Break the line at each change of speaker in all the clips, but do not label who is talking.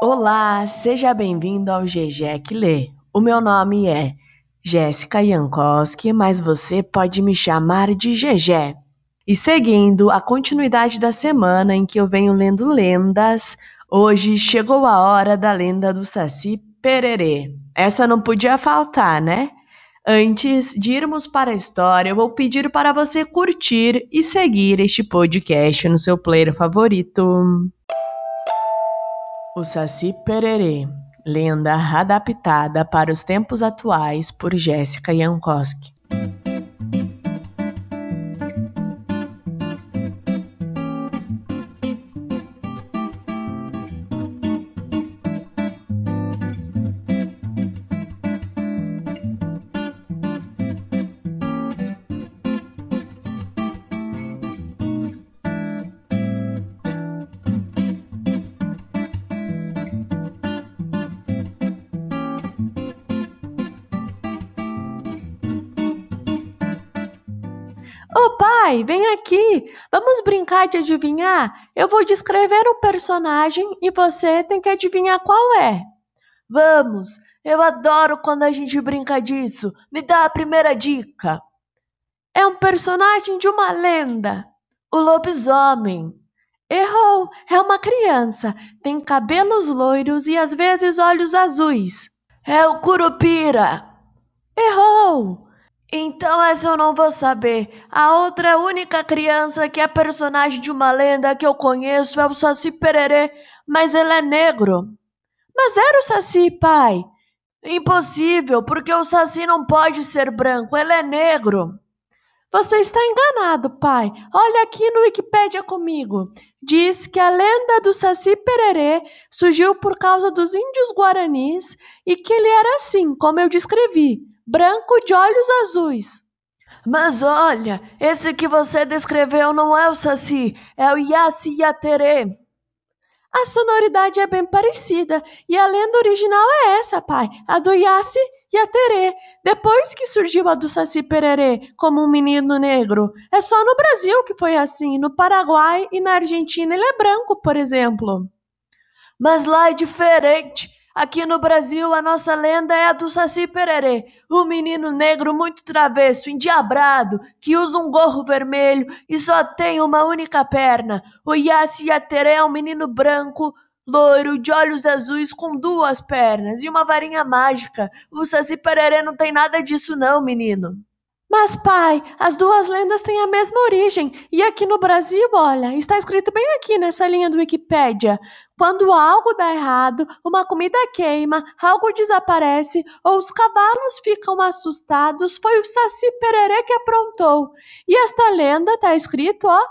Olá, seja bem-vindo ao GG que lê. O meu nome é Jéssica Jankowski, mas você pode me chamar de GG. E seguindo a continuidade da semana em que eu venho lendo lendas, hoje chegou a hora da lenda do Saci Pererê. Essa não podia faltar, né? Antes de irmos para a história, eu vou pedir para você curtir e seguir este podcast no seu player favorito. O Saci Pererê, lenda adaptada para os tempos atuais por Jéssica Jankowski. Pai, vem aqui! Vamos brincar de adivinhar? Eu vou descrever um personagem e você tem que adivinhar qual é.
Vamos! Eu adoro quando a gente brinca disso. Me dá a primeira dica.
É um personagem de uma lenda.
O lobisomem.
Errou! É uma criança. Tem cabelos loiros e às vezes olhos azuis.
É o Curupira.
Errou!
Então essa eu não vou saber. A outra única criança que é personagem de uma lenda que eu conheço é o Saci Pererê, mas ele é negro.
Mas era o Saci, pai.
Impossível, porque o Saci não pode ser branco, ele é negro.
Você está enganado, pai. Olha aqui no Wikipédia comigo. Diz que a lenda do Saci Pererê surgiu por causa dos índios guaranis e que ele era assim, como eu descrevi, branco de olhos azuis.
Mas olha, esse que você descreveu não é o Saci, é o Yassi Yaterê.
A sonoridade é bem parecida e a lenda original é essa, pai, a do Yassi Yaterê. Depois que surgiu a do Saci Pererê como um menino negro. É só no Brasil que foi assim, no Paraguai e na Argentina ele é branco, por exemplo.
Mas lá é diferente. Aqui no Brasil, a nossa lenda é a do Saci Pererê, um menino negro muito travesso, endiabrado, que usa um gorro vermelho e só tem uma única perna. O Yassi Yateré é um menino branco, loiro, de olhos azuis, com duas pernas e uma varinha mágica. O Saci Pererê não tem nada disso não, menino.
Mas, pai, as duas lendas têm a mesma origem. E aqui no Brasil, olha, está escrito bem aqui nessa linha do Wikipédia. Quando algo dá errado, uma comida queima, algo desaparece ou os cavalos ficam assustados, foi o Saci Pererê que aprontou. E esta lenda está escrito, ó,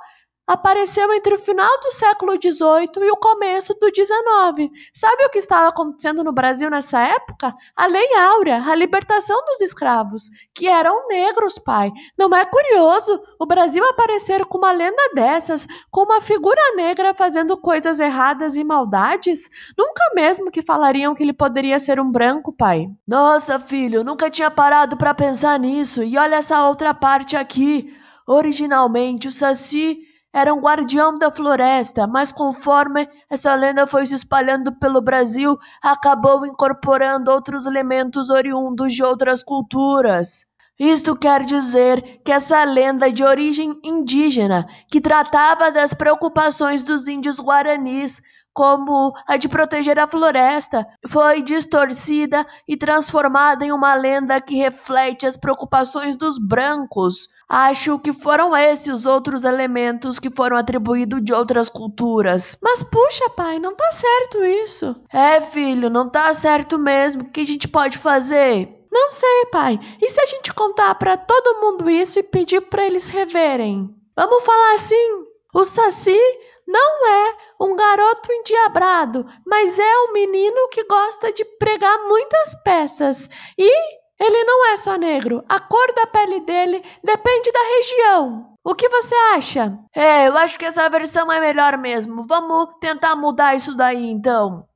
apareceu entre o final do século XVIII e o começo do XIX. Sabe o que estava acontecendo no Brasil nessa época? A Lei Áurea, a libertação dos escravos, que eram negros, pai. Não é curioso o Brasil aparecer com uma lenda dessas, com uma figura negra fazendo coisas erradas e maldades? Nunca mesmo que falariam que ele poderia ser um branco, pai.
Nossa, filho, nunca tinha parado para pensar nisso. E olha essa outra parte aqui. Originalmente, o Saci era um guardião da floresta, mas conforme essa lenda foi se espalhando pelo Brasil, acabou incorporando outros elementos oriundos de outras culturas. Isto quer dizer que essa lenda de origem indígena, que tratava das preocupações dos índios guaranis, como a de proteger a floresta, foi distorcida e transformada em uma lenda que reflete as preocupações dos brancos. Acho que foram esses os outros elementos que foram atribuídos de outras culturas.
Mas puxa, pai, não tá certo isso.
É, filho, não tá certo mesmo. O que a gente pode fazer?
Não sei, pai. E se a gente contar para todo mundo isso e pedir para eles reverem? Vamos falar assim: o Saci não é um garoto endiabrado, mas é um menino que gosta de pregar muitas peças. E ele não é só negro. A cor da pele dele depende da região. O que você acha?
É, eu acho que essa versão é melhor mesmo. Vamos tentar mudar isso daí então.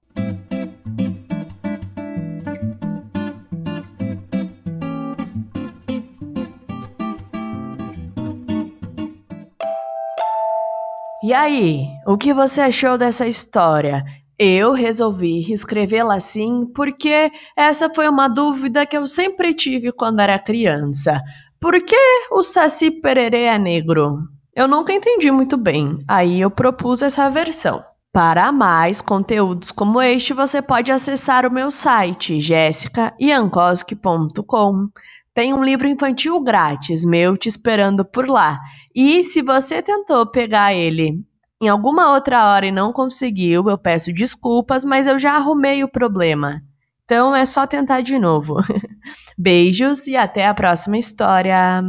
E aí, o que você achou dessa história? Eu resolvi escrevê-la assim porque essa foi uma dúvida que eu sempre tive quando era criança. Por que o Saci Pererê é negro? Eu nunca entendi muito bem, aí eu propus essa versão. Para mais conteúdos como este, você pode acessar o meu site jessicaiankoski.com. Tem um livro infantil grátis meu te esperando por lá. E se você tentou pegar ele em alguma outra hora e não conseguiu, eu peço desculpas, mas eu já arrumei o problema. Então é só tentar de novo. Beijos e até a próxima história.